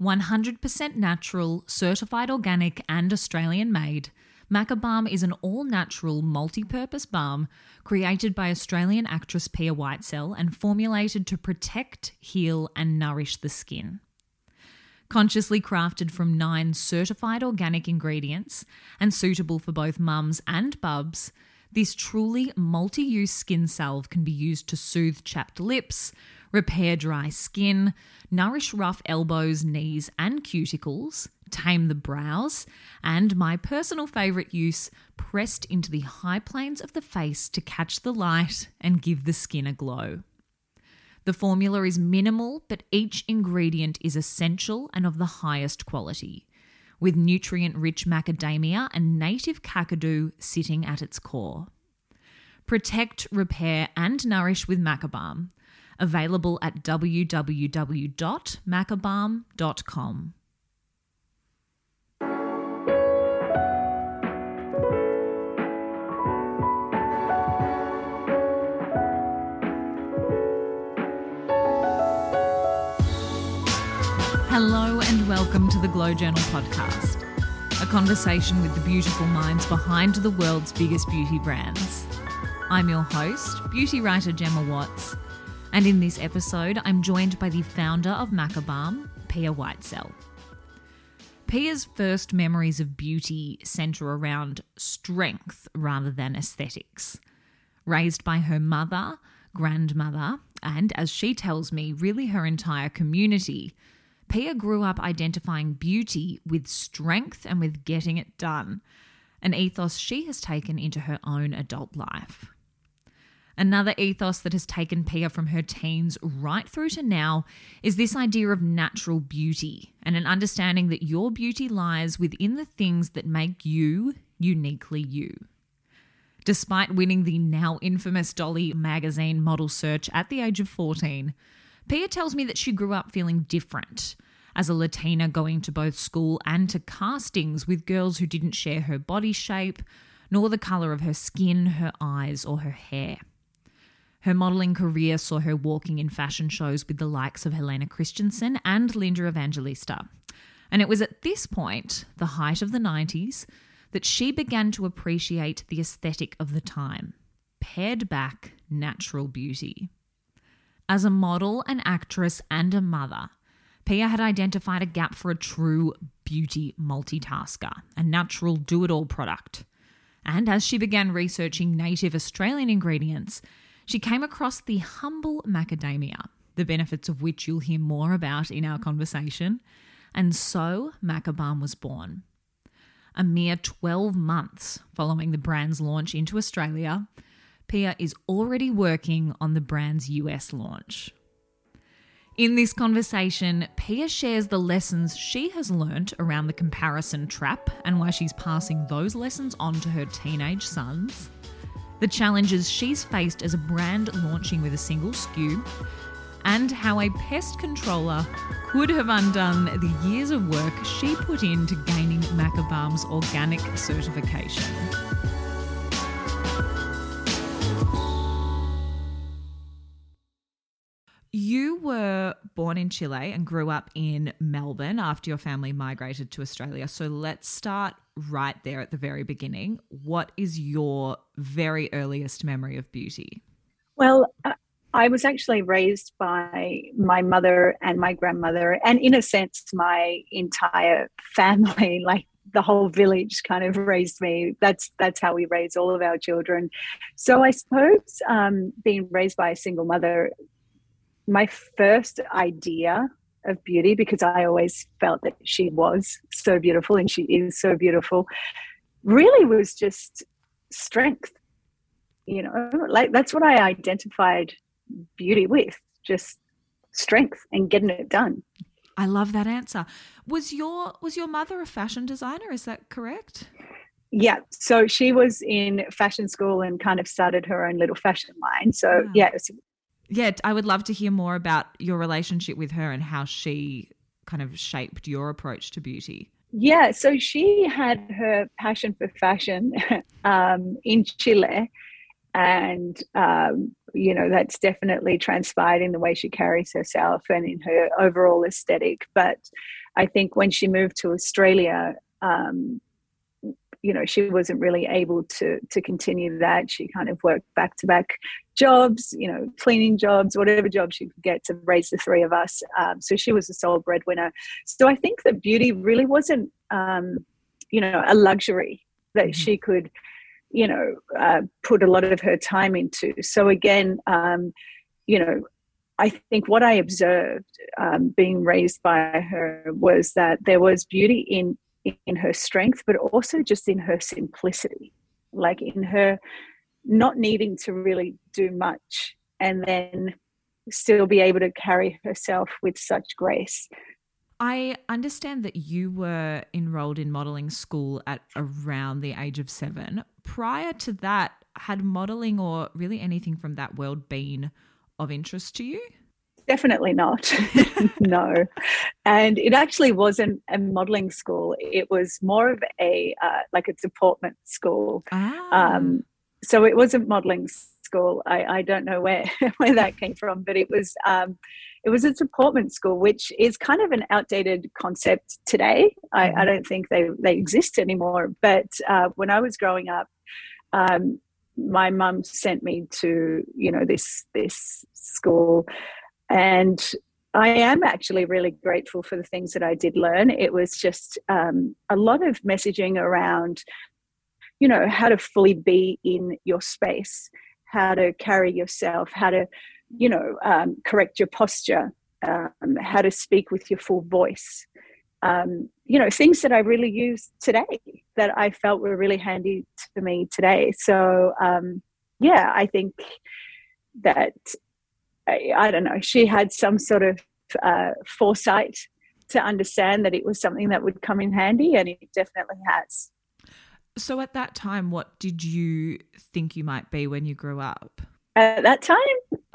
100% natural, certified organic, and Australian made, Maca Balm is an all natural, multi purpose balm created by Australian actress Pia Whitesell and formulated to protect, heal, and nourish the skin. Consciously crafted from nine certified organic ingredients and suitable for both mums and bubs, this truly multi use skin salve can be used to soothe chapped lips, repair dry skin, nourish rough elbows, knees, and cuticles, tame the brows, and my personal favourite use, pressed into the high planes of the face to catch the light and give the skin a glow. The formula is minimal, but each ingredient is essential and of the highest quality, with nutrient rich macadamia and native kakadu sitting at its core. Protect, repair, and nourish with Macabalm available at www.macabalm.com. Hello and welcome to the Glow Journal podcast, a conversation with the beautiful minds behind the world's biggest beauty brands. I'm your host, beauty writer Gemma Watts and in this episode, I'm joined by the founder of Maca Balm, Pia Whitesell. Pia's first memories of beauty centre around strength rather than aesthetics. Raised by her mother, grandmother, and as she tells me, really her entire community, Pia grew up identifying beauty with strength and with getting it done, an ethos she has taken into her own adult life. Another ethos that has taken Pia from her teens right through to now is this idea of natural beauty and an understanding that your beauty lies within the things that make you uniquely you. Despite winning the now infamous Dolly magazine model search at the age of 14, Pia tells me that she grew up feeling different as a Latina going to both school and to castings with girls who didn't share her body shape, nor the colour of her skin, her eyes, or her hair. Her modelling career saw her walking in fashion shows with the likes of Helena Christensen and Linda Evangelista. And it was at this point, the height of the 90s, that she began to appreciate the aesthetic of the time pared back natural beauty. As a model, an actress, and a mother, Pia had identified a gap for a true beauty multitasker, a natural do it all product. And as she began researching native Australian ingredients, she came across the humble macadamia, the benefits of which you'll hear more about in our conversation. And so Maca Balm was born. A mere 12 months following the brand's launch into Australia, Pia is already working on the brand's US launch. In this conversation, Pia shares the lessons she has learnt around the comparison trap and why she's passing those lessons on to her teenage sons the challenges she's faced as a brand launching with a single SKU, and how a pest controller could have undone the years of work she put into gaining Macabalm's organic certification. Were born in Chile and grew up in Melbourne after your family migrated to Australia. So let's start right there at the very beginning. What is your very earliest memory of beauty? Well, uh, I was actually raised by my mother and my grandmother, and in a sense, my entire family. Like the whole village kind of raised me. That's that's how we raise all of our children. So I suppose um, being raised by a single mother my first idea of beauty because I always felt that she was so beautiful and she is so beautiful really was just strength you know? Like that's what I identified beauty with just strength and getting it done. I love that answer. Was your was your mother a fashion designer? Is that correct? Yeah. So she was in fashion school and kind of started her own little fashion line. So wow. yeah yeah, I would love to hear more about your relationship with her and how she kind of shaped your approach to beauty. Yeah, so she had her passion for fashion um, in Chile, and um, you know that's definitely transpired in the way she carries herself and in her overall aesthetic. But I think when she moved to Australia, um, you know, she wasn't really able to to continue that. She kind of worked back to back jobs, you know, cleaning jobs, whatever job she could get to raise the three of us. Um, so she was a sole breadwinner. So I think that beauty really wasn't, um, you know, a luxury that mm-hmm. she could, you know, uh, put a lot of her time into. So again, um, you know, I think what I observed um, being raised by her was that there was beauty in in her strength, but also just in her simplicity, like in her not needing to really do much, and then still be able to carry herself with such grace. I understand that you were enrolled in modeling school at around the age of seven. Prior to that, had modeling or really anything from that world been of interest to you? Definitely not. no. And it actually wasn't a modeling school. It was more of a, uh, like a deportment school. Ah. Um, so it wasn't modeling school. I, I don't know where, where that came from, but it was, um, it was a deportment school, which is kind of an outdated concept today. I, I mm-hmm. don't think they, they exist anymore. But uh, when I was growing up, um, my mum sent me to you know this this school and I am actually really grateful for the things that I did learn. It was just um, a lot of messaging around, you know, how to fully be in your space, how to carry yourself, how to, you know, um, correct your posture, um, how to speak with your full voice. Um, you know, things that I really use today that I felt were really handy to me today. So, um, yeah, I think that I, I, don't know, she had some sort of uh, foresight to understand that it was something that would come in handy, and it definitely has. So, at that time, what did you think you might be when you grew up? At that time?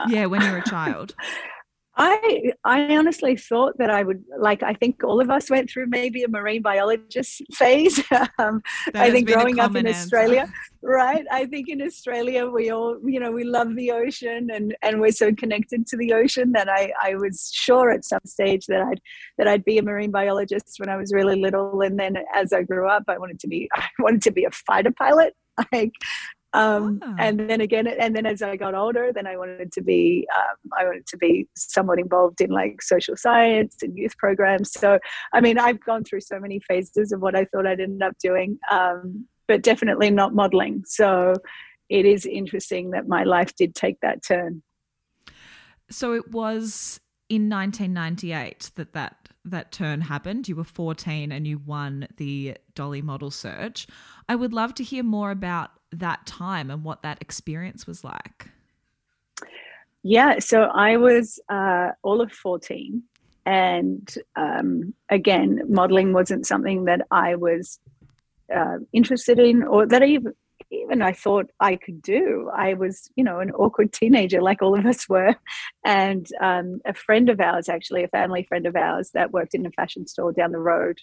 Yeah, when you were a child. I I honestly thought that I would like I think all of us went through maybe a marine biologist phase. um, I think growing up in answer. Australia, right? I think in Australia we all you know we love the ocean and and we're so connected to the ocean that I I was sure at some stage that I'd that I'd be a marine biologist when I was really little, and then as I grew up, I wanted to be I wanted to be a fighter pilot. Like um, oh. and then again and then as i got older then i wanted to be um, i wanted to be somewhat involved in like social science and youth programs so i mean i've gone through so many phases of what i thought i'd end up doing um, but definitely not modeling so it is interesting that my life did take that turn so it was in 1998 that that that turn happened. You were 14 and you won the Dolly Model Search. I would love to hear more about that time and what that experience was like. Yeah, so I was uh, all of 14. And um, again, modeling wasn't something that I was uh, interested in or that I even, even I thought I could do. I was, you know, an awkward teenager like all of us were. And um, a friend of ours, actually, a family friend of ours that worked in a fashion store down the road,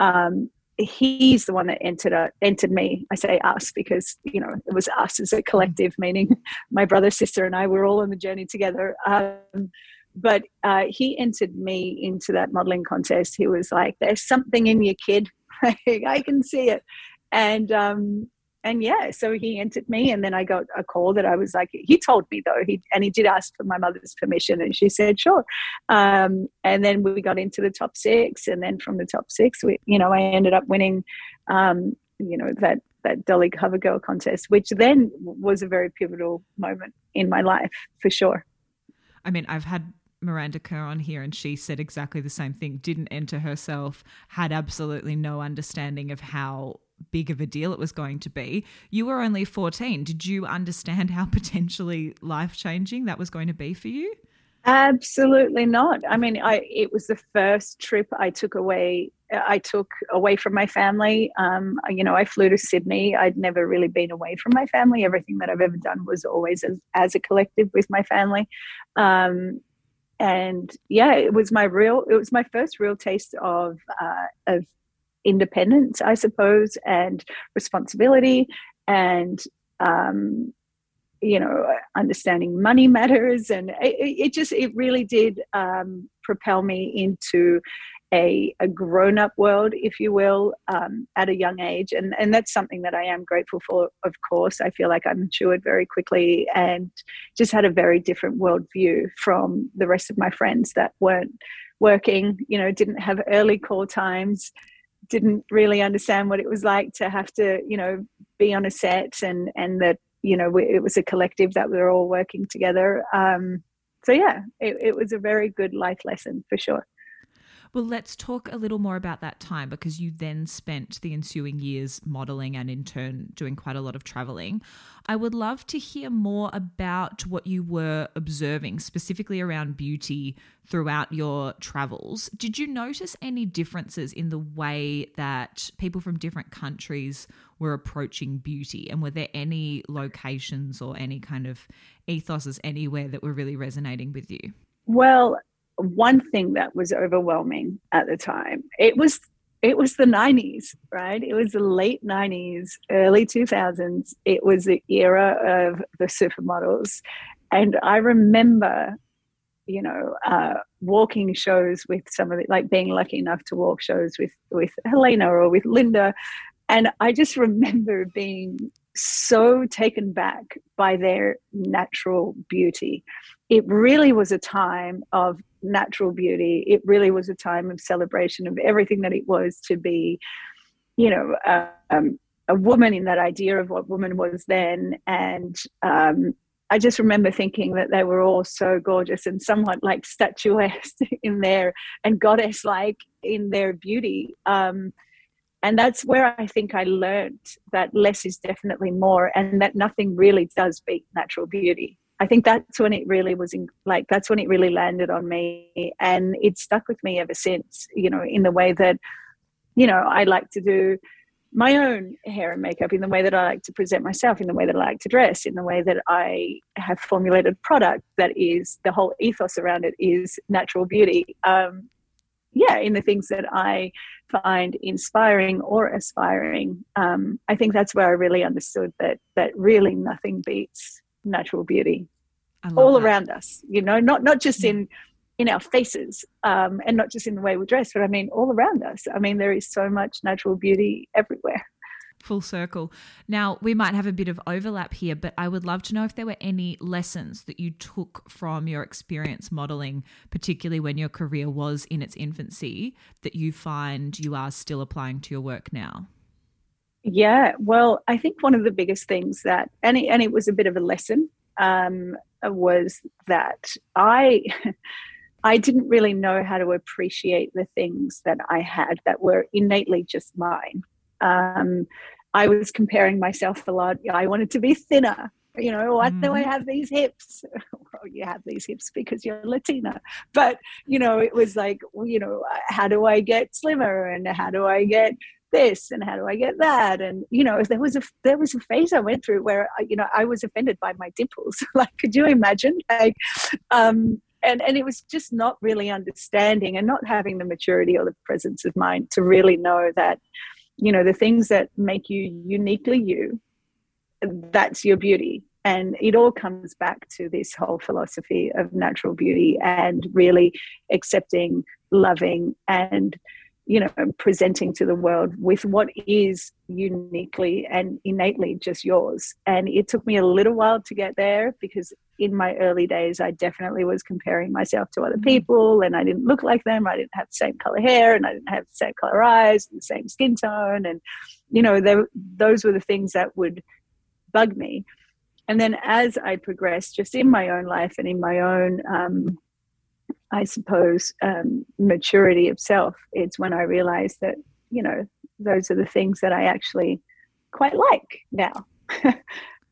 um, he's the one that entered uh, entered me. I say us because you know it was us as a collective, meaning my brother, sister, and I were all on the journey together. Um, but uh, he entered me into that modeling contest. He was like, "There's something in you, kid. I can see it." And um, and yeah, so he entered me, and then I got a call that I was like, he told me though, he and he did ask for my mother's permission, and she said sure. Um, and then we got into the top six, and then from the top six, we, you know, I ended up winning, um, you know, that that Dolly Cover Girl contest, which then was a very pivotal moment in my life for sure. I mean, I've had Miranda Kerr on here, and she said exactly the same thing. Didn't enter herself, had absolutely no understanding of how big of a deal it was going to be. You were only 14. Did you understand how potentially life changing that was going to be for you? Absolutely not. I mean, I it was the first trip I took away. I took away from my family. Um, you know, I flew to Sydney. I'd never really been away from my family. Everything that I've ever done was always as, as a collective with my family. Um, and yeah, it was my real. It was my first real taste of uh, of independence, I suppose, and responsibility, and um, you know, understanding money matters, and it, it just it really did um, propel me into a, a grown up world, if you will, um, at a young age. And, and that's something that I am grateful for, of course. I feel like I matured very quickly and just had a very different worldview from the rest of my friends that weren't working, you know, didn't have early call times, didn't really understand what it was like to have to, you know, be on a set and, and that, you know, it was a collective that we were all working together. Um, so yeah, it, it was a very good life lesson for sure. Well, let's talk a little more about that time because you then spent the ensuing years modeling and in turn doing quite a lot of traveling. I would love to hear more about what you were observing, specifically around beauty throughout your travels. Did you notice any differences in the way that people from different countries were approaching beauty? And were there any locations or any kind of ethoses anywhere that were really resonating with you? Well, one thing that was overwhelming at the time. It was it was the 90s right? It was the late 90s early 2000s it was the era of the supermodels. And i remember you know uh, walking shows with some of it like being lucky enough to walk shows with with helena or with linda. And i just remember being so taken back by their natural beauty. It really was a time of natural beauty. It really was a time of celebration of everything that it was to be, you know, um, a woman in that idea of what woman was then. And um, I just remember thinking that they were all so gorgeous and somewhat like statuesque in their and goddess like in their beauty. Um, and that's where I think I learned that less is definitely more, and that nothing really does beat natural beauty. I think that's when it really was in, like that's when it really landed on me, and it stuck with me ever since. You know, in the way that you know I like to do my own hair and makeup, in the way that I like to present myself, in the way that I like to dress, in the way that I have formulated product that is the whole ethos around it is natural beauty. Um, yeah, in the things that I find inspiring or aspiring, um, I think that's where I really understood that that really nothing beats natural beauty all that. around us you know not not just in in our faces um, and not just in the way we dress but i mean all around us i mean there is so much natural beauty everywhere full circle. Now, we might have a bit of overlap here, but I would love to know if there were any lessons that you took from your experience modeling, particularly when your career was in its infancy, that you find you are still applying to your work now. Yeah, well, I think one of the biggest things that, and it, and it was a bit of a lesson, um, was that I, I didn't really know how to appreciate the things that I had that were innately just mine. Um, I was comparing myself a lot. I wanted to be thinner. You know, why do I mm-hmm. have these hips? well, you have these hips because you're Latina. But, you know, it was like, you know, how do I get slimmer and how do I get this and how do I get that? And you know, there was a there was a phase I went through where you know I was offended by my dimples. like, could you imagine? Like, um, and and it was just not really understanding and not having the maturity or the presence of mind to really know that you know the things that make you uniquely you that's your beauty and it all comes back to this whole philosophy of natural beauty and really accepting loving and you know presenting to the world with what is uniquely and innately just yours. And it took me a little while to get there because in my early days i definitely was comparing myself to other mm. people and i didn't look like them. I didn't have the same color hair and i didn't have the same color eyes and the same skin tone. And you know those were the things that would bug me. And then as i progressed just in my own life and in my own um, I suppose, um, maturity of self. It's when I realized that, you know, those are the things that I actually quite like now.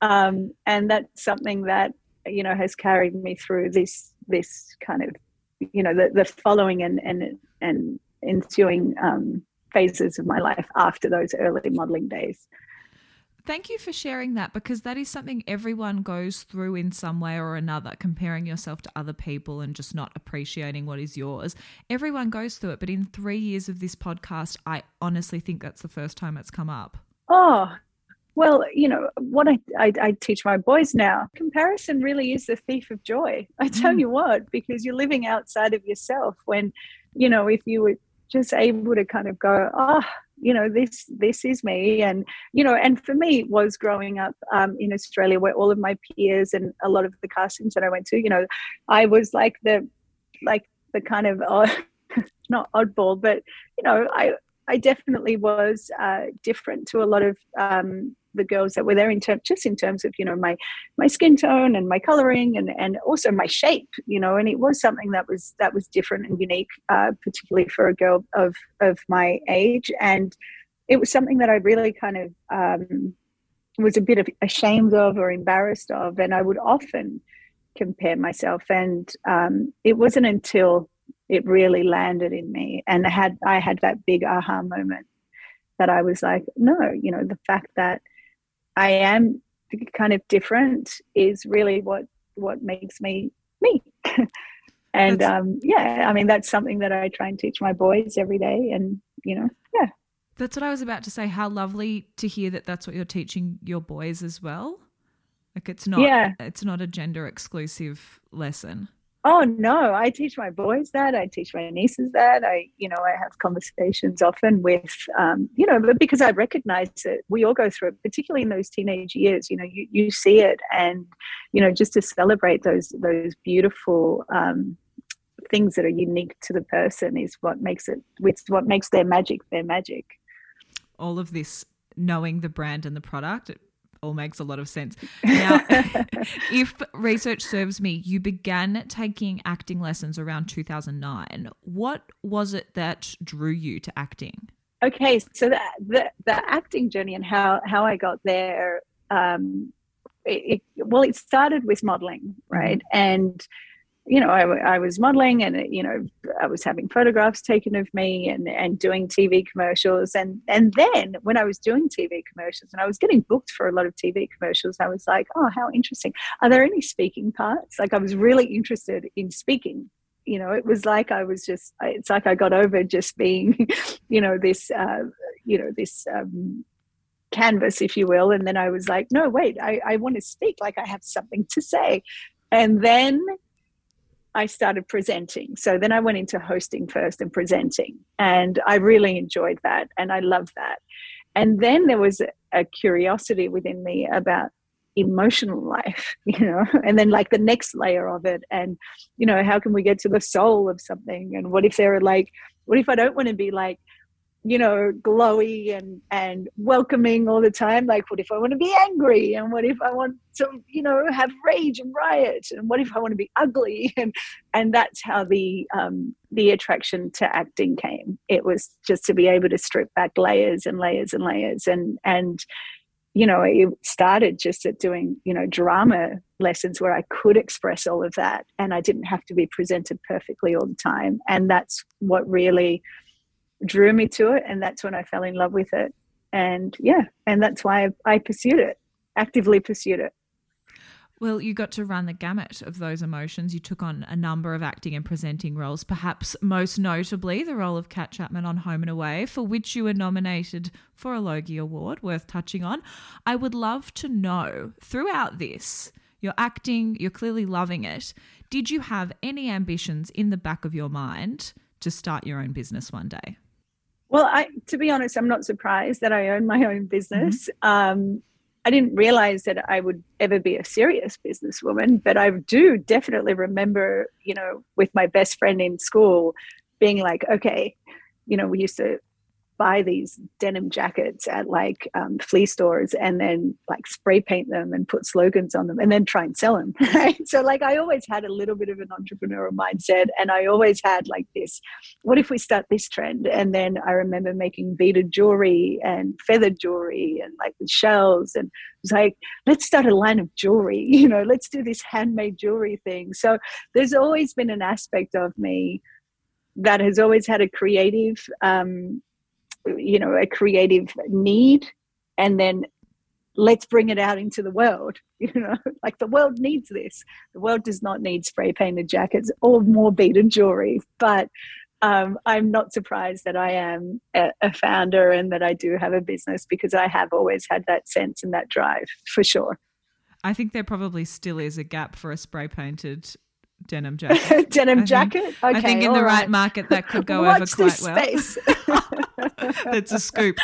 um, and that's something that, you know, has carried me through this, this kind of, you know, the, the following and, and, and ensuing um, phases of my life after those early modeling days. Thank you for sharing that because that is something everyone goes through in some way or another, comparing yourself to other people and just not appreciating what is yours. Everyone goes through it, but in three years of this podcast, I honestly think that's the first time it's come up. Oh, well, you know, what I, I, I, teach my boys now, comparison really is the thief of joy. I tell mm. you what, because you're living outside of yourself when, you know, if you were just able to kind of go, oh, you know, this this is me, and you know, and for me was growing up um, in Australia where all of my peers and a lot of the castings that I went to, you know, I was like the like the kind of odd, not oddball, but you know, I I definitely was uh, different to a lot of um, the girls that were there in terms just in terms of you know my my skin tone and my coloring and and also my shape you know and it was something that was that was different and unique uh, particularly for a girl of of my age. And it was something that I really kind of um, was a bit of ashamed of or embarrassed of and I would often compare myself. And um, it wasn't until it really landed in me and had I had that big aha moment that I was like, no, you know, the fact that I am kind of different is really what what makes me me. and um, yeah, I mean that's something that I try and teach my boys every day, and you know, yeah. That's what I was about to say. How lovely to hear that that's what you're teaching your boys as well. Like it's not yeah. it's not a gender exclusive lesson. Oh no, I teach my boys that. I teach my nieces that. I, you know, I have conversations often with, um, you know, but because I recognize that we all go through it, particularly in those teenage years. You know, you you see it, and you know, just to celebrate those those beautiful um, things that are unique to the person is what makes it. It's what makes their magic their magic. All of this knowing the brand and the product all makes a lot of sense. Now, if research serves me, you began taking acting lessons around 2009. What was it that drew you to acting? Okay, so the the, the acting journey and how how I got there. Um, it, it, well, it started with modeling, right? Mm-hmm. And you know, I, I was modeling and, you know, I was having photographs taken of me and, and doing TV commercials. And, and then when I was doing TV commercials and I was getting booked for a lot of TV commercials, I was like, oh, how interesting. Are there any speaking parts? Like I was really interested in speaking. You know, it was like I was just, it's like I got over just being, you know, this, uh, you know, this, um, canvas, if you will. And then I was like, no, wait, I, I want to speak like I have something to say. And then I started presenting. So then I went into hosting first and presenting. And I really enjoyed that and I loved that. And then there was a, curiosity within me about emotional life, you know, and then like the next layer of it. And, you know, how can we get to the soul of something? And what if there are like, what if I don't want to be like you know, glowy and and welcoming all the time. Like, what if I want to be angry? And what if I want to, you know, have rage and riot? And what if I want to be ugly? And and that's how the um, the attraction to acting came. It was just to be able to strip back layers and layers and layers. And and you know, it started just at doing you know drama lessons where I could express all of that, and I didn't have to be presented perfectly all the time. And that's what really drew me to it and that's when I fell in love with it and yeah and that's why I, pursued it actively pursued it well, you got to run the gamut of those emotions. You took on a number of acting and presenting roles, perhaps most notably the role of Kat Chapman on Home and Away, for which you were nominated for a Logie Award, worth touching on. I would love to know throughout this, you're acting, you're clearly loving it. Did you have any ambitions in the back of your mind to start your own business one day? Well, I, to be honest, I'm not surprised that I own my own business. Mm-hmm. Um, I didn't realize that I would ever be a serious businesswoman, but I do definitely remember, you know, with my best friend in school being like, okay, you know, we used to buy these denim jackets at like um, flea stores and then like spray paint them and put slogans on them and then try and sell them right? So like i always had a little bit of an entrepreneurial mindset and i always had like this what if we start this trend? And then i remember making beaded jewelry and feathered jewelry and like with shells and it was like let's start a line of jewelry you know let's do this handmade jewelry thing. So there's always been an aspect of me that has always had a creative um, you know a creative need and then let's bring it out into the world you know like the world needs this. The world does not need spray painted jackets or more beaded jewelry but um, i'm not surprised that i am a, a founder and that i do have a business because i have always had that sense and that drive for sure. I think there probably still is a gap for a spray painted denim jacket. denim I jacket. Think, okay, I think in the right. right. market that could go over quite well. That's a scoop.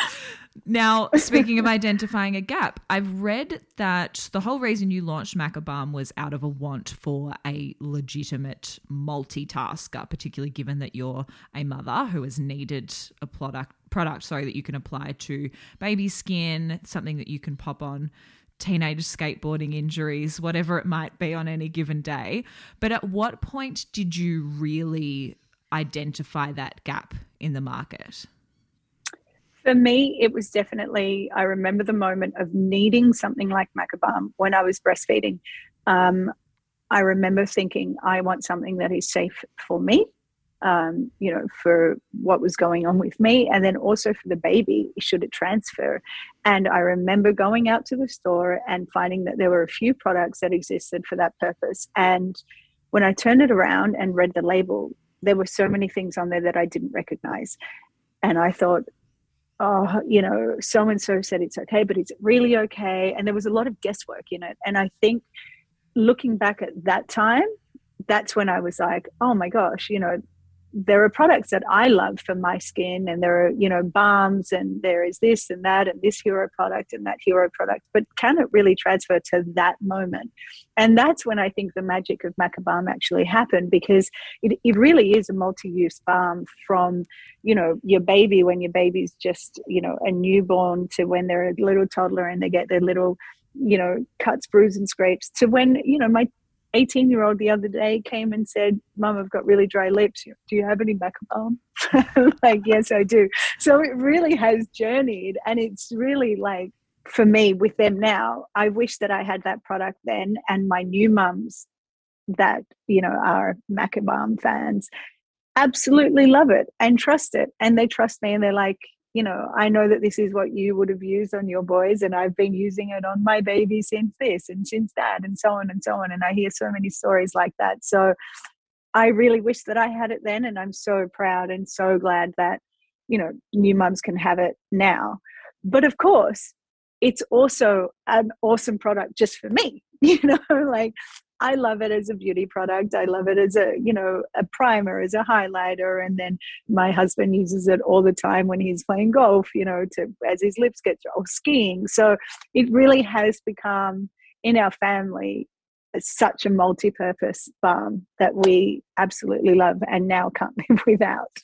Now, speaking of identifying a gap, I've read that the whole reason you launched Macabalm was out of a want for a legitimate multitasker, particularly given that you're a mother who has needed a product product sorry that you can apply to baby skin, something that you can pop on teenage skateboarding injuries, whatever it might be on any given day. But at what point did you really identify that gap in the market? For me, it was definitely, I remember the moment of needing something like Macabalm when I was breastfeeding. Um, I remember thinking, I want something that is safe for me, um, you know, for what was going on with me, and then also for the baby, should it transfer. And I remember going out to the store and finding that there were a few products that existed for that purpose. And when I turned it around and read the label, there were so many things on there that I didn't recognize. And I thought, oh, you know, so and so said it's okay, but is it really okay? And there was a lot of guesswork in it. And I think looking back at that time, that's when I was like, oh my gosh, you know, there are products that I love for my skin, and there are, you know, balms, and there is this and that, and this hero product and that hero product. But can it really transfer to that moment? And that's when I think the magic of Macabalm actually happened because it, it really is a multi use balm from, you know, your baby when your baby's just, you know, a newborn to when they're a little toddler and they get their little you know, cuts, bruises, and scrapes to when, you know, my 18 year old the other day came and said, Mom, I've got really dry lips. Do you have any Macabalm? like, yes, I do. So it really has journeyed. And it's really like, for me, with them now, I wish that I had that product then. And my new mums that, you know, are Macabalm fans absolutely love it and trust it. And they trust me and they're like, you know, I know that this is what you would have used on your boys, and I've been using it on my baby since this and since that, and so on and so on. And I hear so many stories like that. So I really wish that I had it then, and I'm so proud and so glad that, you know, new mums can have it now. But of course, it's also an awesome product just for me, you know, like I love it as a beauty product. I love it as a, you know, a primer, as a highlighter. And then my husband uses it all the time when he's playing golf, you know, to as his lips get or skiing. So it really has become in our family such a multi-purpose balm that we absolutely love and now can't live without.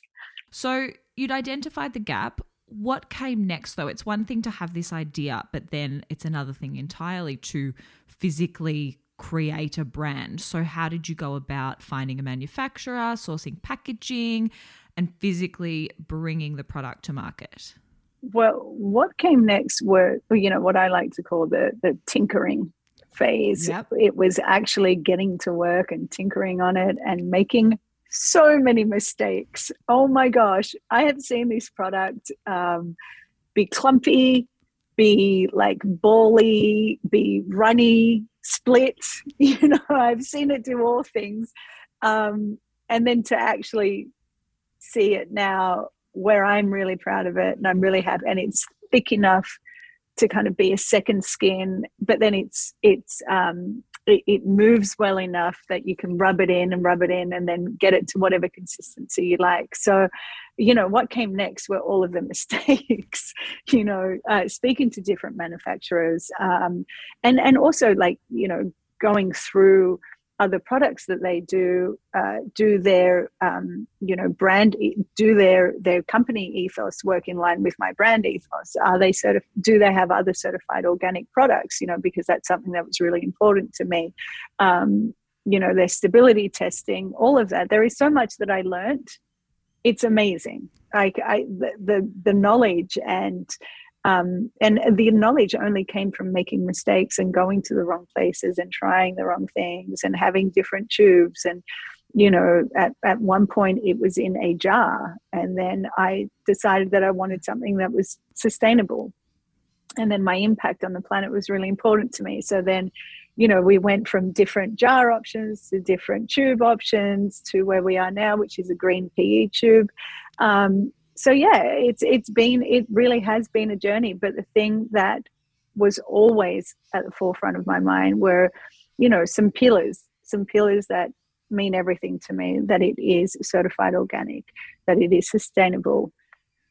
So you'd identified the gap. What came next though? It's one thing to have this idea, but then it's another thing entirely to physically create a brand. So, how did you go about finding a manufacturer, sourcing packaging, and physically bringing the product to market? Well, what came next were, you know, what I like to call the the tinkering phase. Yep. It was actually getting to work and tinkering on it and making so many mistakes. Oh my gosh, I have seen this product um, be clumpy, be like bally, be runny, split. You know, I've seen it do all things. Um, and then to actually see it now where I'm really proud of it and I'm really happy and it's thick enough to kind of be a second skin, but then it's it's um, it, it, moves well enough that you can rub it in and rub it in and then get it to whatever consistency you like. So, you know, what came next were all of the mistakes, you know, uh, speaking to different manufacturers um, and, and also like, you know, going through other products that they do uh, do their um, you know brand do their their company ethos work in line with my brand ethos? Are they sort certif- do they have other certified organic products you know because that's something that was really important to me. Um, you know their stability testing all of that. There is so much that i learned. It's amazing. Like i the the, the knowledge and um, and the knowledge only came from making mistakes and going to the wrong places and trying the wrong things and having different tubes. And you know at, at one point it was in a jar and then i decided that i wanted something that was sustainable. And then my impact on the planet was really important to me. So then you know we went from different jar options to different tube options to where we are now which is a green pe tube. Um, so yeah, it's it's been it really has been a journey. But the thing that was always at the forefront of my mind were, you know, some pillars, some pillars that mean everything to me that it is certified organic, that it is sustainable,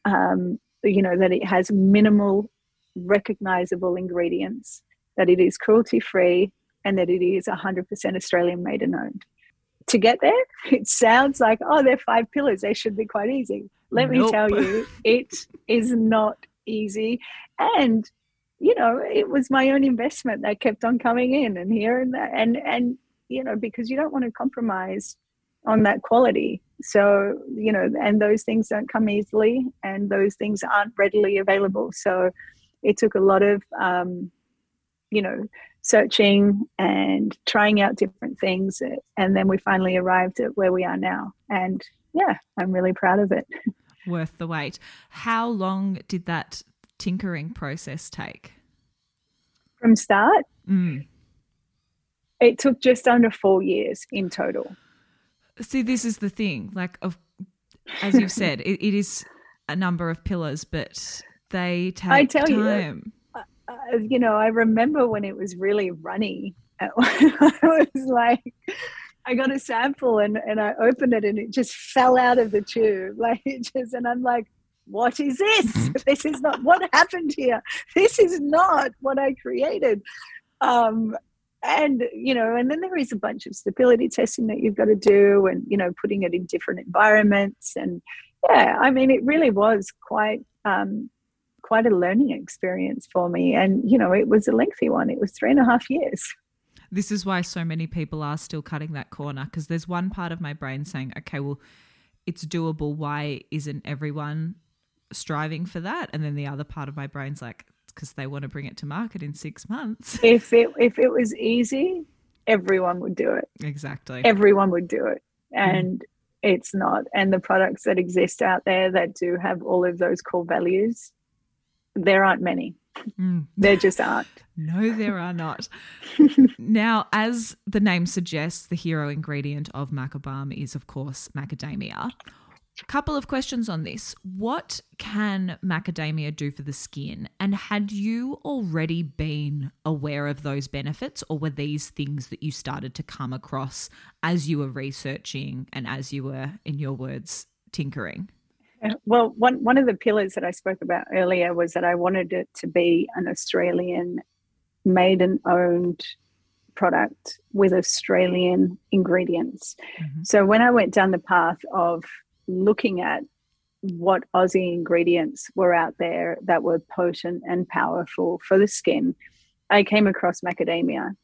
um, you know, that it has minimal recognizable ingredients, that it is cruelty free, and that it is 100% Australian made and owned. To get there, it sounds like, oh, they're five pillars. They should be quite easy. Let nope. me tell you, it is not easy. And, you know, it was my own investment that kept on coming in and here and there. And, and, you know, because you don't want to compromise on that quality. So, you know, and those things don't come easily and those things aren't readily available. So it took a lot of, um, you know, searching and trying out different things. And then we finally arrived at where we are now. And yeah, I'm really proud of it. Worth the wait. How long did that tinkering process take? From start? Mm. It took just under four years in total. See, this is the thing. Like, of as you've said, it, it is a number of pillars, but they take I tell time. You, uh, you know, I remember when it was really runny. I was like, I got a sample and, and I opened it and it just fell out of the tube. Like it just, and I'm like, what is this? this is not what happened here. This is not what I created. Um, and you know and then there is a bunch of stability testing that you've got to do and you know putting it in different environments and yeah i mean it really was quite um, quite a learning experience for me and you know it was a lengthy one it was three and a half years this is why so many people are still cutting that corner because there's one part of my brain saying okay well it's doable why isn't everyone striving for that and then the other part of my brain's like because they want to bring it to market in six months. If it if it was easy, everyone would do it. Exactly. Everyone would do it. Mm. And mm. it's not. And the products that exist out there that do have all of those core values, there aren't many. Mm. There just aren't. no, there are not. now, as the name suggests, the hero ingredient of Macabalm is, of course, macadamia. A couple of questions on this. What can macadamia do for the skin? And had you already been aware of those benefits, or were these things that you started to come across as you were researching and as you were, in your words, tinkering? Well, one, one of the pillars that I spoke about earlier was that I wanted it to be an Australian made and owned product with Australian ingredients. Mm-hmm. So when I went down the path of looking at what Aussie ingredients were out there that were potent and powerful for the skin, I came across macadamia.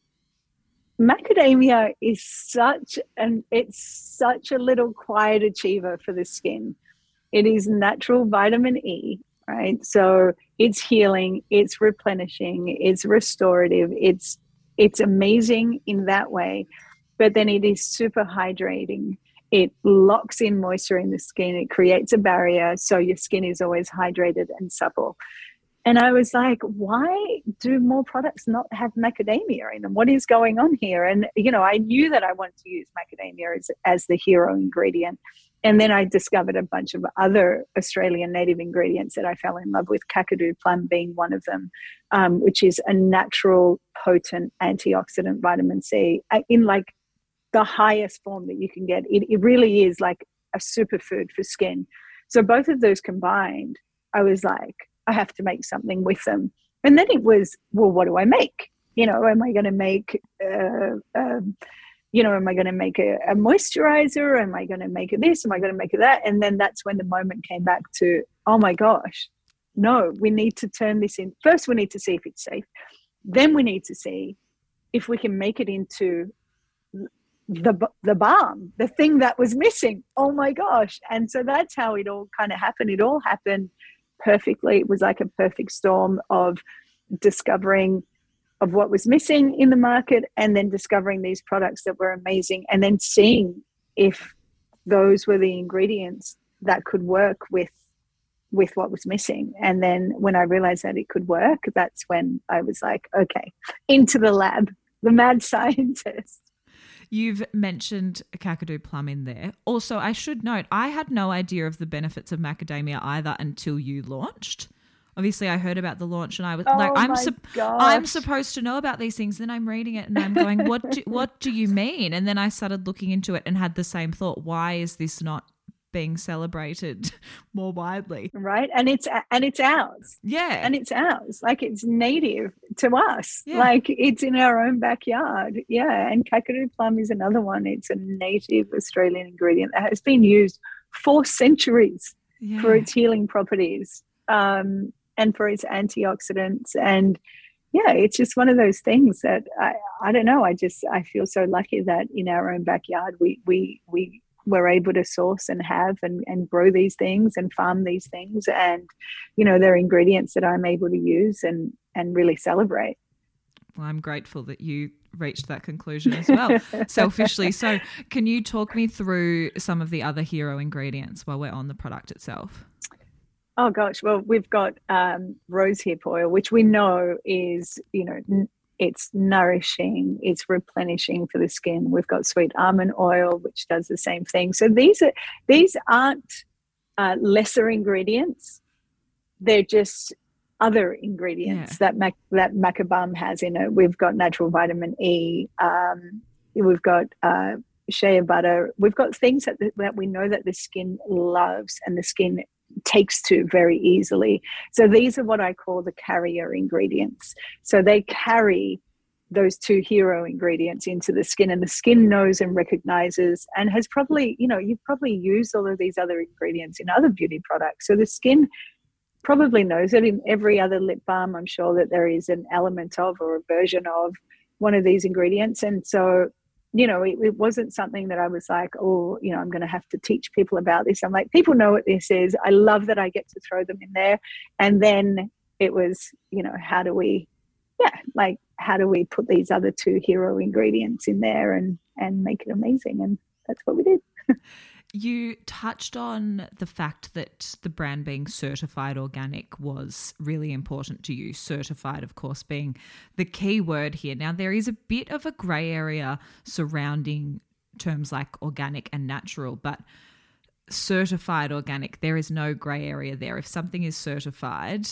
Macadamia is such an it's such a little quiet achiever for the skin. It is natural vitamin E, right? So it's healing, it's replenishing, it's restorative, it's it's amazing in that way. But then it is super hydrating it locks in moisture in the skin it creates a barrier so your skin is always hydrated and supple and i was like why do more products not have macadamia in them what is going on here and you know i knew that i wanted to use macadamia as, as the hero ingredient and then i discovered a bunch of other australian native ingredients that i fell in love with kakadu plum being one of them um, which is a natural potent antioxidant vitamin c uh, in like the highest form that you can get. It, it really is like a superfood for skin. So both of those combined, I was like, I have to make something with them. And then it was, well, what do I make? You know, am I going to make, uh, um, you know, am I going to make a, a moisturizer? Am I going to make this? Am I going to make that? And then that's when the moment came back to, oh my gosh, no, we need to turn this in. First, we need to see if it's safe. Then we need to see if we can make it into the the balm, the thing that was missing. Oh my gosh! And so that's how it all kind of happened. It all happened perfectly. It was like a perfect storm of discovering of what was missing in the market, and then discovering these products that were amazing, and then seeing if those were the ingredients that could work with with what was missing. And then when I realized that it could work, that's when I was like, okay, into the lab, the mad scientist. You've mentioned Kakadu plum in there. Also, I should note, I had no idea of the benefits of macadamia either until you launched. Obviously I heard about the launch and I was oh like, I'm su- I'm supposed to know about these things. Then I'm reading it and I'm going, what do, what do you mean? And then I started looking into it and had the same thought. Why is this not being celebrated more widely? Right? And it's and it's ours. Yeah. And it's ours. Like it's native to us. Yeah. like it's in our own backyard. Yeah. And kakadu plum is another one. It's a native australian ingredient that has been used for centuries yeah. for its healing properties. Um, and for its antioxidants. And yeah it's just one of those things that I, I don't know. I just i feel so lucky that in our own backyard we we we we're able to source and have and, and grow these things and farm these things. And you know they're ingredients that i'm able to use and and really celebrate. Well i'm grateful that you reached that conclusion as well selfishly. So can you talk me through some of the other hero ingredients while we're on the product itself Oh gosh, well we've got um, rosehip oil, which we know is you know it's nourishing, it's replenishing for the skin. We've got sweet almond oil, which does the same thing. So these are these aren't uh, lesser ingredients; they're just other ingredients yeah. that mac- that Macabalm has in it. We've got natural vitamin E. Um, we've got uh, shea butter. We've got things that that we know that the skin loves and the skin takes to very easily. So these are what I call the carrier ingredients. So they carry those two hero ingredients into the skin and the skin knows and recognizes and has probably you know you've probably used all of these other ingredients in other beauty products so the skin probably knows it in every other lip balm i'm sure that there is an element of or a version of one of these ingredients and so you know, it, it, wasn't something that I was like, oh, you know, I'm going to have to teach people about this. I'm like, people know what this is. I love that I get to throw them in there. And then it was, you know, how do we, yeah, like, how do we put these other two hero ingredients in there and and make it amazing? And that's what we did. You touched on the fact that the brand being certified organic was really important to you. Certified, of course, being the key word here. Now, there is a bit of a grey area surrounding terms like organic and natural, but certified organic, there is no grey area there. If something is certified,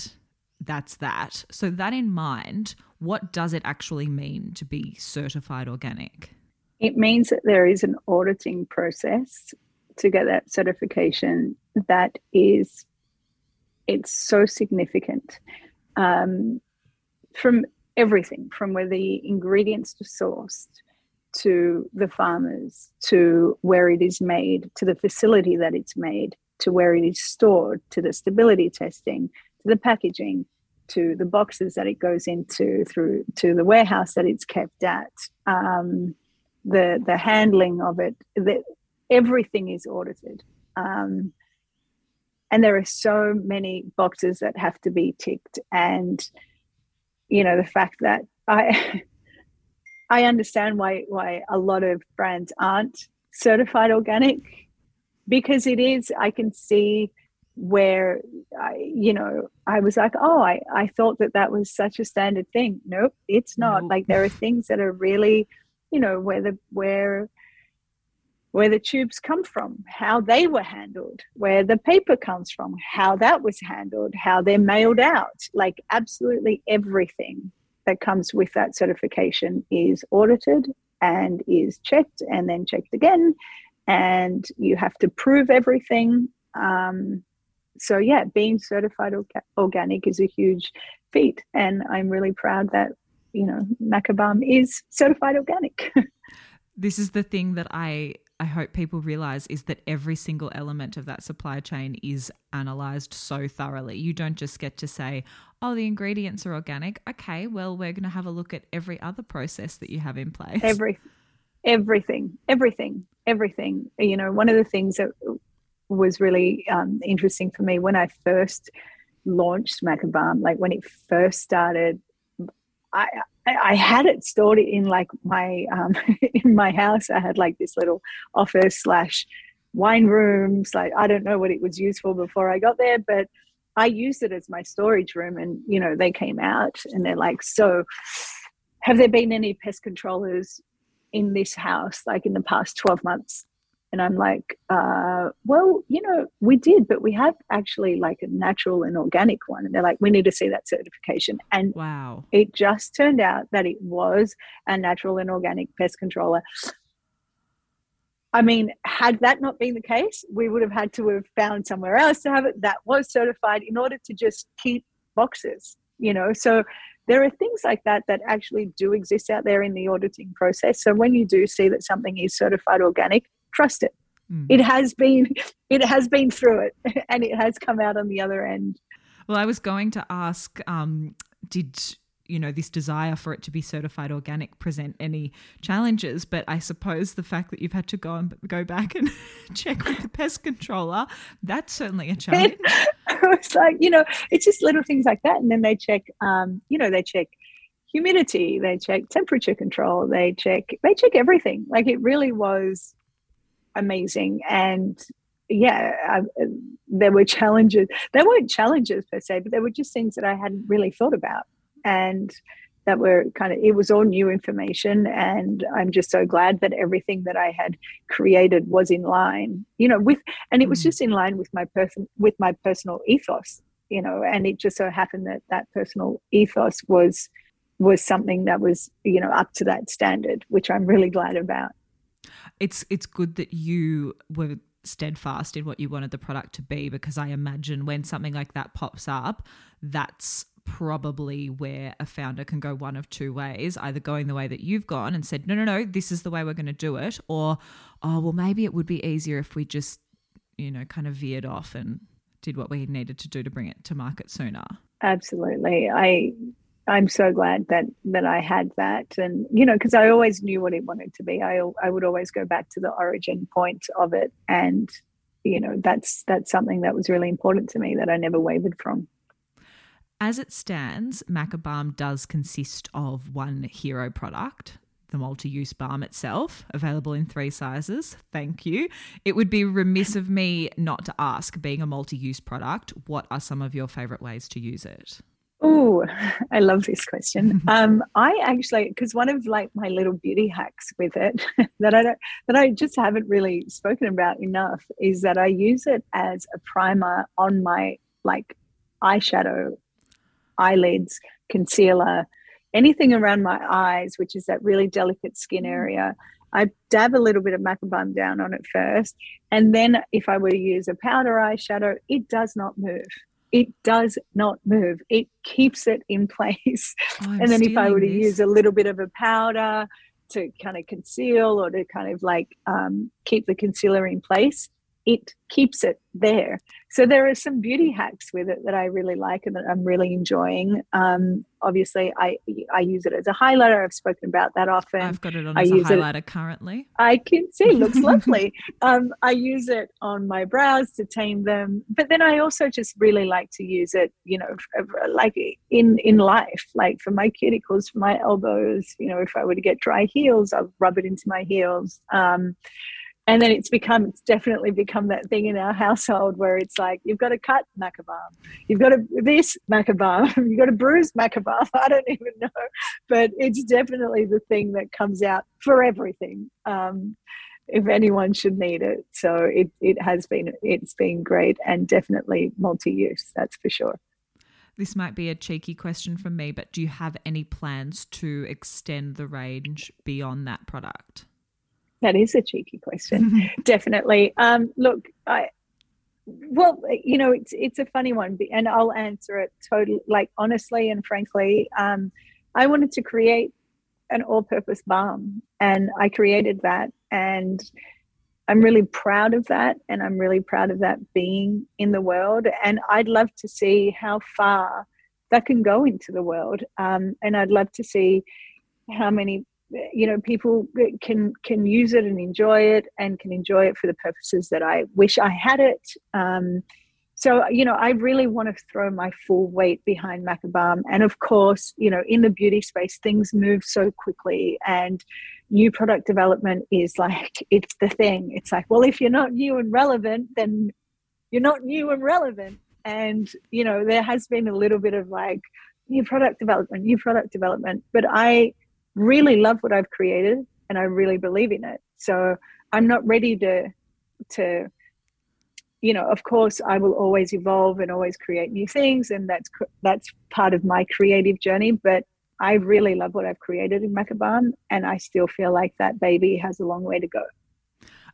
that's that. So, that in mind, what does it actually mean to be certified organic? It means that there is an auditing process to get that certification that is it's so significant um, from everything from where the ingredients are sourced to the farmers to where it is made to the facility that it's made to where it is stored to the stability testing to the packaging to the boxes that it goes into through to the warehouse that it's kept at um, the the handling of it the, everything is audited. Um, and there are so many boxes that have to be ticked. And, you know, the fact that I, I understand why, why a lot of brands aren't certified organic because it is, I can see where I, you know, I was like, oh, I, I thought that that was such a standard thing. Nope, it's not. Nope. Like there are things that are really, you know, where the where where the tubes come from, how they were handled, where the paper comes from, how that was handled, how they're mailed out. Like absolutely everything that comes with that certification is audited and is checked and then checked again. And you have to prove everything. Um, so, yeah, being certified orga- organic is a huge feat. And I'm really proud that, you know, Macabalm is certified organic. this is the thing that I I hope people realize is that every single element of that supply chain is analyzed so thoroughly. You don't just get to say, oh, the ingredients are organic. Okay, well, we're going to have a look at every other process that you have in place. Every, everything, everything, everything. You know, one of the things that was really um, interesting for me when I first launched Macabalm, like when it first started, I, I had it stored in like my um, in my house. I had like this little office slash wine rooms. Like I don't know what it was used for before I got there, but I used it as my storage room. And you know, they came out and they're like, "So, have there been any pest controllers in this house like in the past twelve months?" And I'm like, uh, well, you know, we did, but we have actually like a natural and organic one. And they're like, we need to see that certification. And wow, it just turned out that it was a natural and organic pest controller. I mean, had that not been the case, we would have had to have found somewhere else to have it that was certified in order to just keep boxes, you know. So there are things like that that actually do exist out there in the auditing process. So when you do see that something is certified organic, trust it. Mm. It has been it has been through it and it has come out on the other end. Well, I was going to ask, um, did you know this desire for it to be certified organic present any challenges but i suppose the fact that you've had to go and go back and check with the pest controller that's certainly a challenge it's like you know it's just little things like that and then they check um, you know they check humidity they check temperature control they check they check everything like it really was amazing. And yeah, I, there were challenges. There weren't challenges per se, but there were just things that I hadn't really thought about. And that were kind of, it was all new information. And I'm just so glad that everything that I had created was in line, you know, with, and it was mm. just in line with my person, with my personal ethos, you know, and it just so happened that that personal ethos was, was something that was, you know, up to that standard, which I'm really glad about it's it's good that you were steadfast in what you wanted the product to be because I imagine when something like that pops up, that's probably where a founder can go one of two ways either going the way that you've gone and said, no, no, no, this is the way we're going to do it, or, oh, well, maybe it would be easier if we just, you know, kind of veered off and did what we needed to do to bring it to market sooner. Absolutely. I I'm so glad that that I had that, and you know, because I always knew what it wanted to be. I I would always go back to the origin point of it, and you know, that's that's something that was really important to me that I never wavered from. As it stands, Macabalm does consist of one hero product, the multi use balm itself, available in three sizes. Thank you. It would be remiss of me not to ask, being a multi use product, what are some of your favorite ways to use it? Oh, I love this question. Um, I actually, because one of like my little beauty hacks with it that I don't, that I just haven't really spoken about enough is that I use it as a primer on my like eyeshadow, eyelids, concealer, anything around my eyes, which is that really delicate skin area. I dab a little bit of Macabalm down on it first, and then if I were to use a powder eyeshadow, it does not move it does not move. It keeps it in place. Oh, and then if I were to this. use a little bit of a powder to kind of conceal or to kind of like um, keep the concealer in place, it keeps it there. So there are some beauty hacks with it that I really like and that I'm really enjoying. Um, obviously, I I use it as a highlighter. I've spoken about that often. I've got it on I as a highlighter it, currently. I can see looks lovely. Um, I use it on my brows to tame them, but then I also just really like to use it. You know, like in in life, like for my cuticles, for my elbows. You know, if I were to get dry heels, I'll rub it into my heels. Um, and then it's become it's definitely become that thing in our household where it's like you've got to cut Macabalm you've got to this Macabalm you've got to bruise Macabalm i don't even know. But it's definitely the thing that comes out for everything um, if anyone should need it. So it, it has been it's been great and definitely multi-use that's for sure. This might be a cheeky question from me, but do you have any plans to extend the range beyond that product? That is a cheeky question. Definitely. Um, look, I well, you know, it's it's a funny one, and I'll answer it totally, like honestly and frankly. Um, I wanted to create an all-purpose balm, and I created that, and I'm really proud of that, and I'm really proud of that being in the world. And I'd love to see how far that can go into the world, um, and I'd love to see how many you know people can can use it and enjoy it and can enjoy it for the purposes that i wish i had it. Um, so you know i really want to throw my full weight behind Macabalm and of course you know in the beauty space things move so quickly and new product development is like it's the thing. It's like well if you're not new and relevant then you're not new and relevant. And you know there has been a little bit of like new product development new product development. But i really love what I've created and I really believe in it. So I'm not ready to to you know of course i will always evolve and always create new things and that's that's part of my creative journey but i really love what i've created in Macabalm and i still feel like that baby has a long way to go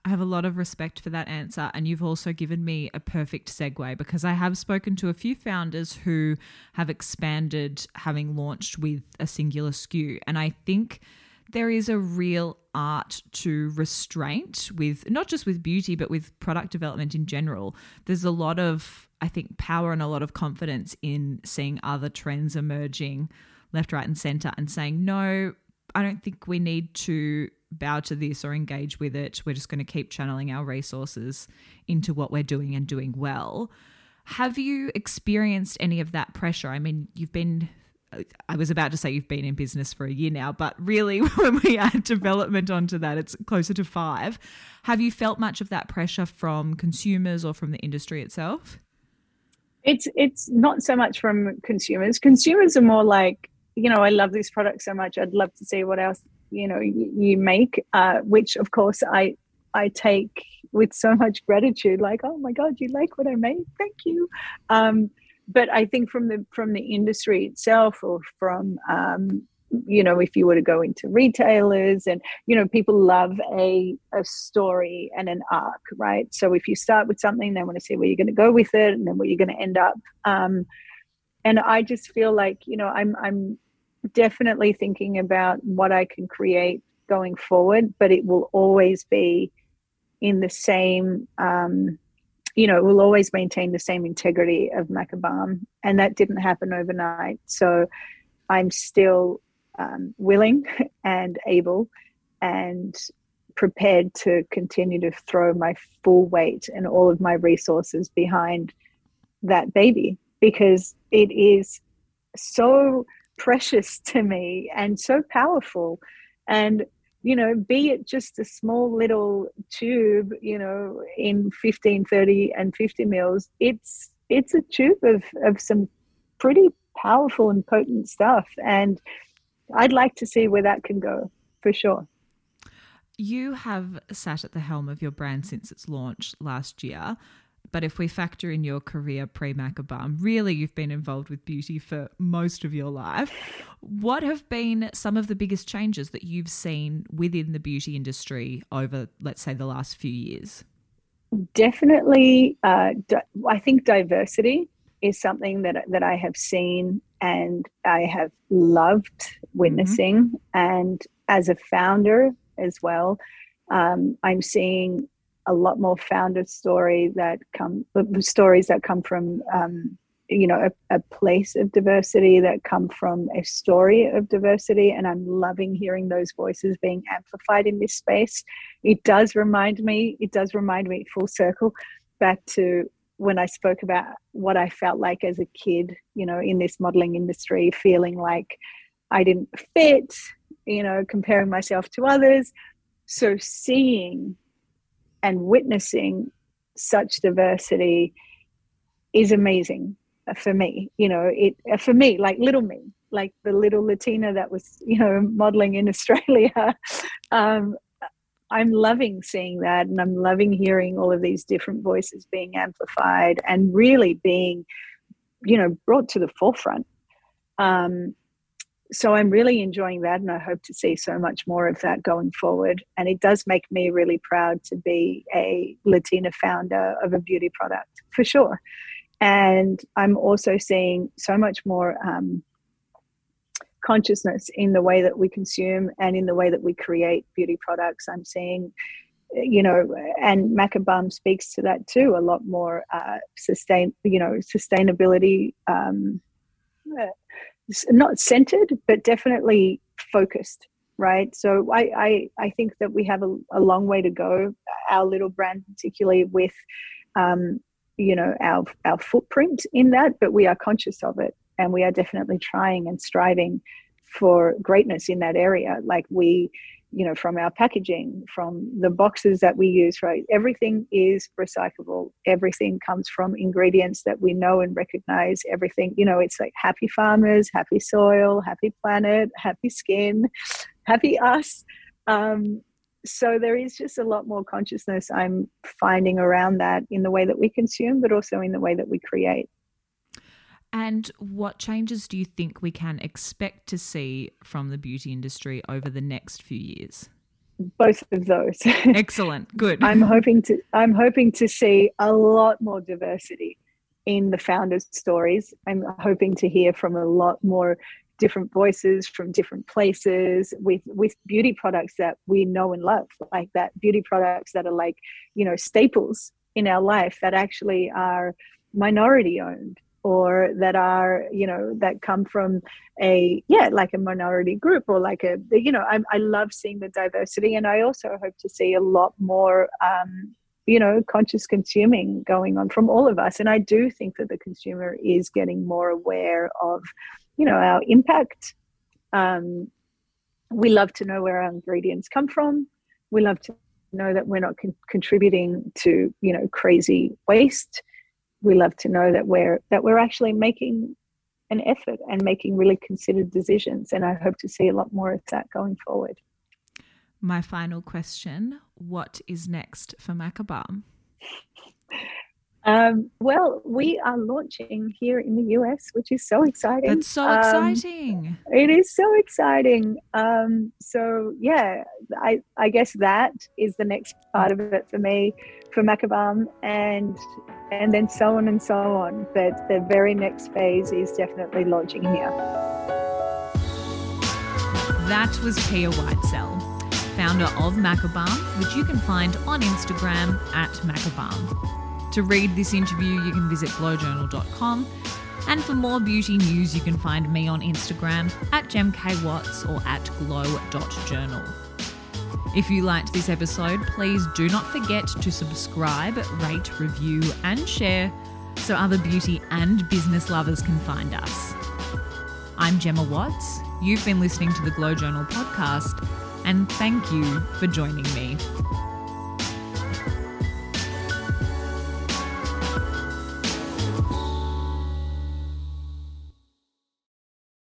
I have a lot of respect for that answer. And you've also given me a perfect segue because I have spoken to a few founders who have expanded having launched with a singular SKU. And I think there is a real art to restraint with not just with beauty, but with product development in general. There's a lot of, I think, power and a lot of confidence in seeing other trends emerging left, right, and center and saying, no, I don't think we need to bow to this or engage with it. We're just going to keep channeling our resources into what we're doing and doing well. Have you experienced any of that pressure? I mean, you've been I was about to say you've been in business for a year now, but really, when we add development onto that, it's closer to five. Have you felt much of that pressure from consumers or from the industry itself? It's it's not so much from consumers. Consumers are more like, you know, I love this product so much. I'd love to see what else you know you make uh, which of course i i take with so much gratitude like oh my god you like what i made thank you. Um, but i think from the from the industry itself or from um, you know if you were to go into retailers and you know people love a a story and an arc right? So if you start with something they want to see where you're going to go with it and then where you're going to end up um, and i just feel like you know i'm i'm definitely thinking about what I can create going forward, but it will always be in the same, um, you know, it will always maintain the same integrity of Macabalm. And that didn't happen overnight. So I'm still um, willing and able and prepared to continue to throw my full weight and all of my resources behind that baby because it is so precious to me and so powerful. And, you know, be it just a small little tube, you know, in 15, 30 and 50 mils, it's it's a tube of, of some pretty powerful and potent stuff. And I'd like to see where that can go for sure. You have sat at the helm of your brand since its launch last year. But if we factor in your career pre Macabalm, really you've been involved with beauty for most of your life. What have been some of the biggest changes that you've seen within the beauty industry over, let's say, the last few years? Definitely, uh, I think diversity is something that that I have seen and I have loved witnessing. Mm-hmm. And as a founder as well, um, I'm seeing a lot more founder story that come stories that come from um, you know a, a, place of diversity that come from a story of diversity. And i'm loving hearing those voices being amplified in this space. It does remind me it does remind me full circle back to when i spoke about what i felt like as a kid you know in this modeling industry feeling like i didn't fit you know comparing myself to others. So seeing and witnessing such diversity is amazing for me you know it for me like little me like the little latina that was you know modeling in australia. Um, i'm loving seeing that and i'm loving hearing all of these different voices being amplified and really being you know brought to the forefront. Um, so I'm really enjoying that, and I hope to see so much more of that going forward. And it does make me really proud to be a Latina founder of a beauty product for sure. And I'm also seeing so much more um, consciousness in the way that we consume and in the way that we create beauty products. I'm seeing, you know, and Macabalm speaks to that too. A lot more uh, sustain, you know, sustainability. Um, not centered, but definitely focused, right? So I, I, I think that we have a, a long way to go. Our little brand, particularly with, um, you know, our our footprint in that, but we are conscious of it, and we are definitely trying and striving for greatness in that area. Like we you know from our packaging from the boxes that we use right? Everything is recyclable. Everything comes from ingredients that we know and recognize. Everything you know it's like happy farmers happy soil happy planet happy skin happy us. Um, so there is just a lot more consciousness I'm finding around that in the way that we consume, but also in the way that we create. And what changes do you think we can expect to see from the beauty industry over the next few years? Both of those. Excellent. Good. I'm hoping to I'm hoping to see a lot more diversity in the founders' stories. I'm hoping to hear from a lot more different voices from different places with with beauty products that we know and love like that beauty products that are like you know staples in our life that actually are minority owned or that are you know that come from a yeah like a minority group or like a you know i, I love seeing the diversity and i also hope to see a lot more um, you know conscious consuming going on from all of us. And i do think that the consumer is getting more aware of you know our impact. Um, we love to know where our ingredients come from. We love to know that we're not con- contributing to you know crazy waste we love to know that we're that we're actually making an effort and making really considered decisions and i hope to see a lot more of that going forward. My final question what is next for Macabalm um, well, we are launching here in the US, which is so exciting. That's so exciting. Um, it is so exciting. Um, so yeah, I, I guess that is the next part of it for me, for Macabalm, and and then so on and so on. But the very next phase is definitely launching here. That was Pia Whitesell, founder of Macabalm, which you can find on Instagram at Macabalm. To read this interview, you can visit glowjournal.com. And for more beauty news, you can find me on Instagram at gemkwatts or at glow.journal. If you liked this episode, please do not forget to subscribe, rate, review, and share so other beauty and business lovers can find us. I'm Gemma Watts. You've been listening to the Glow Journal podcast, and thank you for joining me.